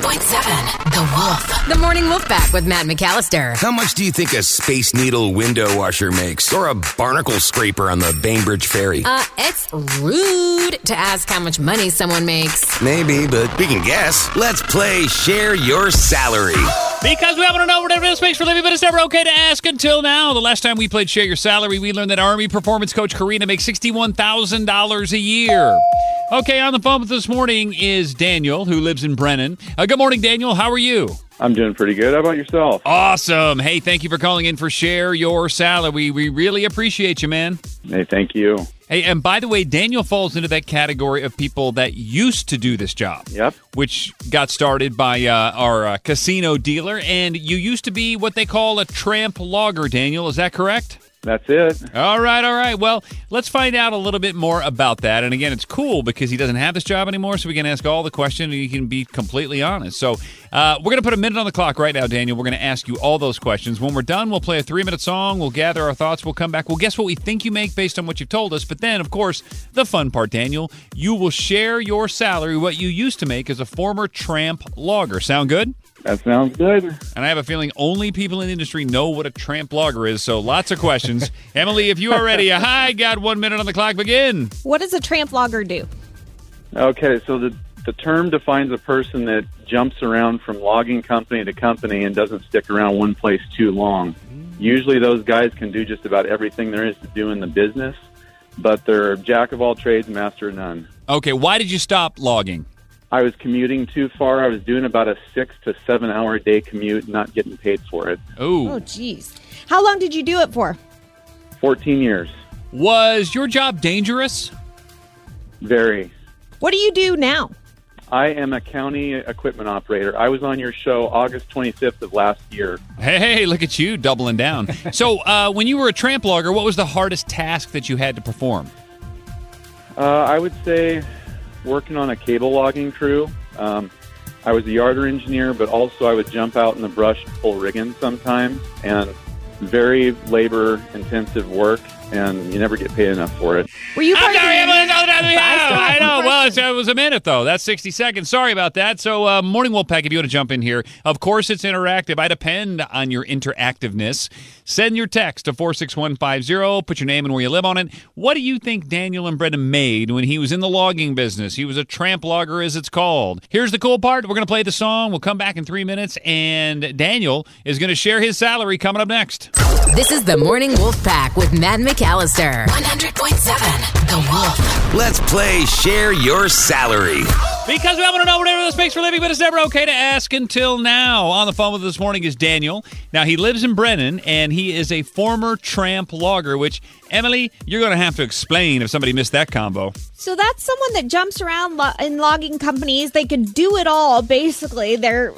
100.7 The Wolf. The Morning Wolf Pack with Matt McAllister. How much do you think a Space Needle window washer makes? Or a barnacle scraper on the Bainbridge Ferry? Uh, it's rude to ask how much money someone makes. Maybe, but we can guess. Let's play Share Your Salary. Because we happen to know what everyone else makes for living, but it's never okay to ask until now. The last time we played Share Your Salary, we learned that Army performance coach Karina makes $61,000 a year. Okay, on the phone with us this morning is Daniel, who lives in Brennan. Uh, good morning, Daniel. How are you? I'm doing pretty good. How about yourself? Awesome. Hey, thank you for calling in for Share Your Salary. We really appreciate you, man. Hey, thank you. Hey, and by the way, Daniel falls into that category of people that used to do this job. Yep. Which got started by uh, our uh, casino dealer. And you used to be what they call a tramp logger, Daniel. Is that correct? That's it. All right, all right. Well, let's find out a little bit more about that. And again, it's cool because he doesn't have this job anymore, so we can ask all the questions and he can be completely honest. So uh, we're going to put a minute on the clock right now, Daniel. We're going to ask you all those questions. When we're done, we'll play a three minute song. We'll gather our thoughts. We'll come back. We'll guess what we think you make based on what you've told us. But then, of course, the fun part, Daniel, you will share your salary, what you used to make as a former tramp logger. Sound good? That sounds good. And I have a feeling only people in the industry know what a tramp logger is, so lots of questions. Emily, if you are ready, hi, got one minute on the clock, begin. What does a tramp logger do? Okay, so the the term defines a person that jumps around from logging company to company and doesn't stick around one place too long. Usually, those guys can do just about everything there is to do in the business, but they're jack of all trades, master of none. Okay, why did you stop logging? I was commuting too far. I was doing about a six to seven hour a day commute, not getting paid for it. Oh, Oh, jeez. How long did you do it for? 14 years. was your job dangerous? Very. What do you do now? I am a county equipment operator. I was on your show August 25th of last year. Hey, look at you doubling down. so, uh, when you were a tramp logger, what was the hardest task that you had to perform? Uh, I would say working on a cable logging crew. Um, I was a yarder engineer, but also I would jump out in the brush and pull rigging sometimes, and very labor intensive work, and you never get paid enough for it. Were you part I'm of sorry, the I yeah, have I know. Well, it's, it was a minute, though. That's 60 seconds. Sorry about that. So, uh, Morning Wolf Pack, if you want to jump in here, of course it's interactive. I depend on your interactiveness. Send your text to 46150. Put your name and where you live on it. What do you think Daniel and Brendan made when he was in the logging business? He was a tramp logger, as it's called. Here's the cool part. We're going to play the song. We'll come back in three minutes, and Daniel is going to share his salary coming up next. This is the Morning Wolf Pack with Matt McAllister. 100.7 The Wolf. Let's play Share Your Salary. Because we happen to know whatever this makes for living, but it's never okay to ask until now. On the phone with us this morning is Daniel. Now, he lives in Brennan, and he is a former tramp logger, which, Emily, you're going to have to explain if somebody missed that combo. So that's someone that jumps around lo- in logging companies. They can do it all, basically. They're,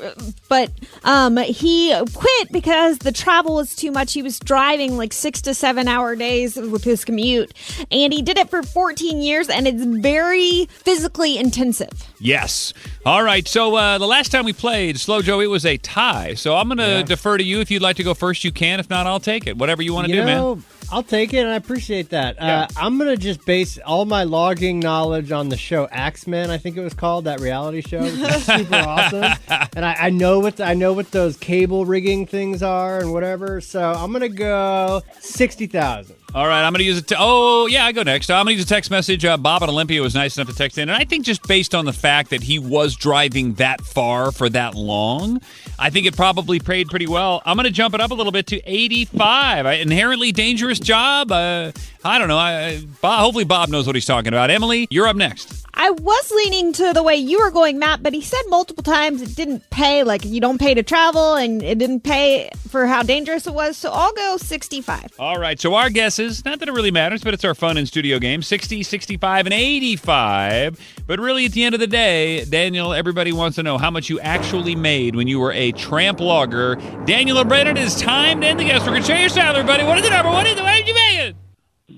but um, he quit because the travel was too much. He was driving like six to seven hour days with his commute, and he did it for 14 years, and it's very physically intensive. Yes. All right. So uh, the last time we played Slow Joe, it was a tie. So I'm going to defer to you. If you'd like to go first, you can. If not, I'll take it. Whatever you want to You do, know, man. I'll take it, and I appreciate that. Uh, I'm gonna just base all my logging knowledge on the show Ax Men. I think it was called that reality show. super awesome, and I, I know what I know what those cable rigging things are and whatever. So I'm gonna go sixty thousand. All right, I'm going to use it. Te- oh, yeah, I go next. I'm going to use a text message. Uh, Bob at Olympia was nice enough to text in. And I think just based on the fact that he was driving that far for that long, I think it probably paid pretty well. I'm going to jump it up a little bit to 85. I, inherently dangerous job. Uh, I don't know. I, Bob, hopefully, Bob knows what he's talking about. Emily, you're up next. I was leaning to the way you were going, Matt, but he said multiple times it didn't pay. Like you don't pay to travel, and it didn't pay for how dangerous it was. So I'll go 65. All right. So our guesses, not that it really matters, but it's our fun in studio game 60, 65, and 85. But really, at the end of the day, Daniel, everybody wants to know how much you actually made when you were a tramp logger. Daniel O'Brien, it is time to end the guess. We're going to share your salary, buddy. What is the number? What is the, what did you make it?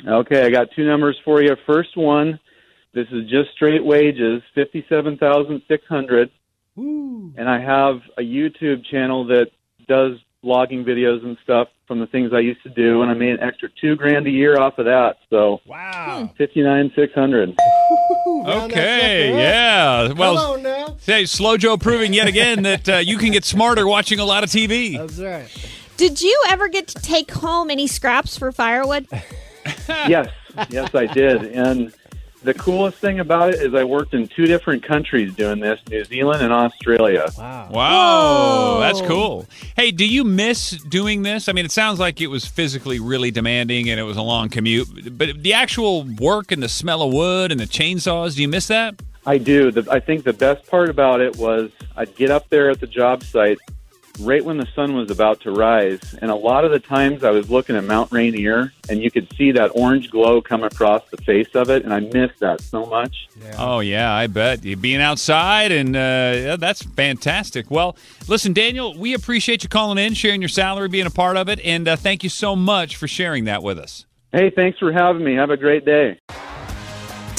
Okay, I got two numbers for you. First one, this is just straight wages, fifty-seven thousand six hundred, and I have a YouTube channel that does logging videos and stuff from the things I used to do, and I made an extra two grand a year off of that. So wow, fifty-nine six hundred. Okay, yeah. Well, Hello now. say Slow Joe proving yet again that uh, you can get smarter watching a lot of TV. That's right. Did you ever get to take home any scraps for firewood? yes, yes, I did. And the coolest thing about it is I worked in two different countries doing this: New Zealand and Australia. Wow. Wow, that's cool. Hey, do you miss doing this? I mean, it sounds like it was physically really demanding and it was a long commute, but the actual work and the smell of wood and the chainsaws, do you miss that? I do. The, I think the best part about it was I'd get up there at the job site right when the sun was about to rise, and a lot of the times I was looking at Mount Rainier, and you could see that orange glow come across the face of it, and I missed that so much. Oh yeah, I bet you being outside and uh, yeah, that's fantastic. Well, listen, Daniel, we appreciate you calling in, sharing your salary, being a part of it, and uh, thank you so much for sharing that with us. Hey, thanks for having me. Have a great day.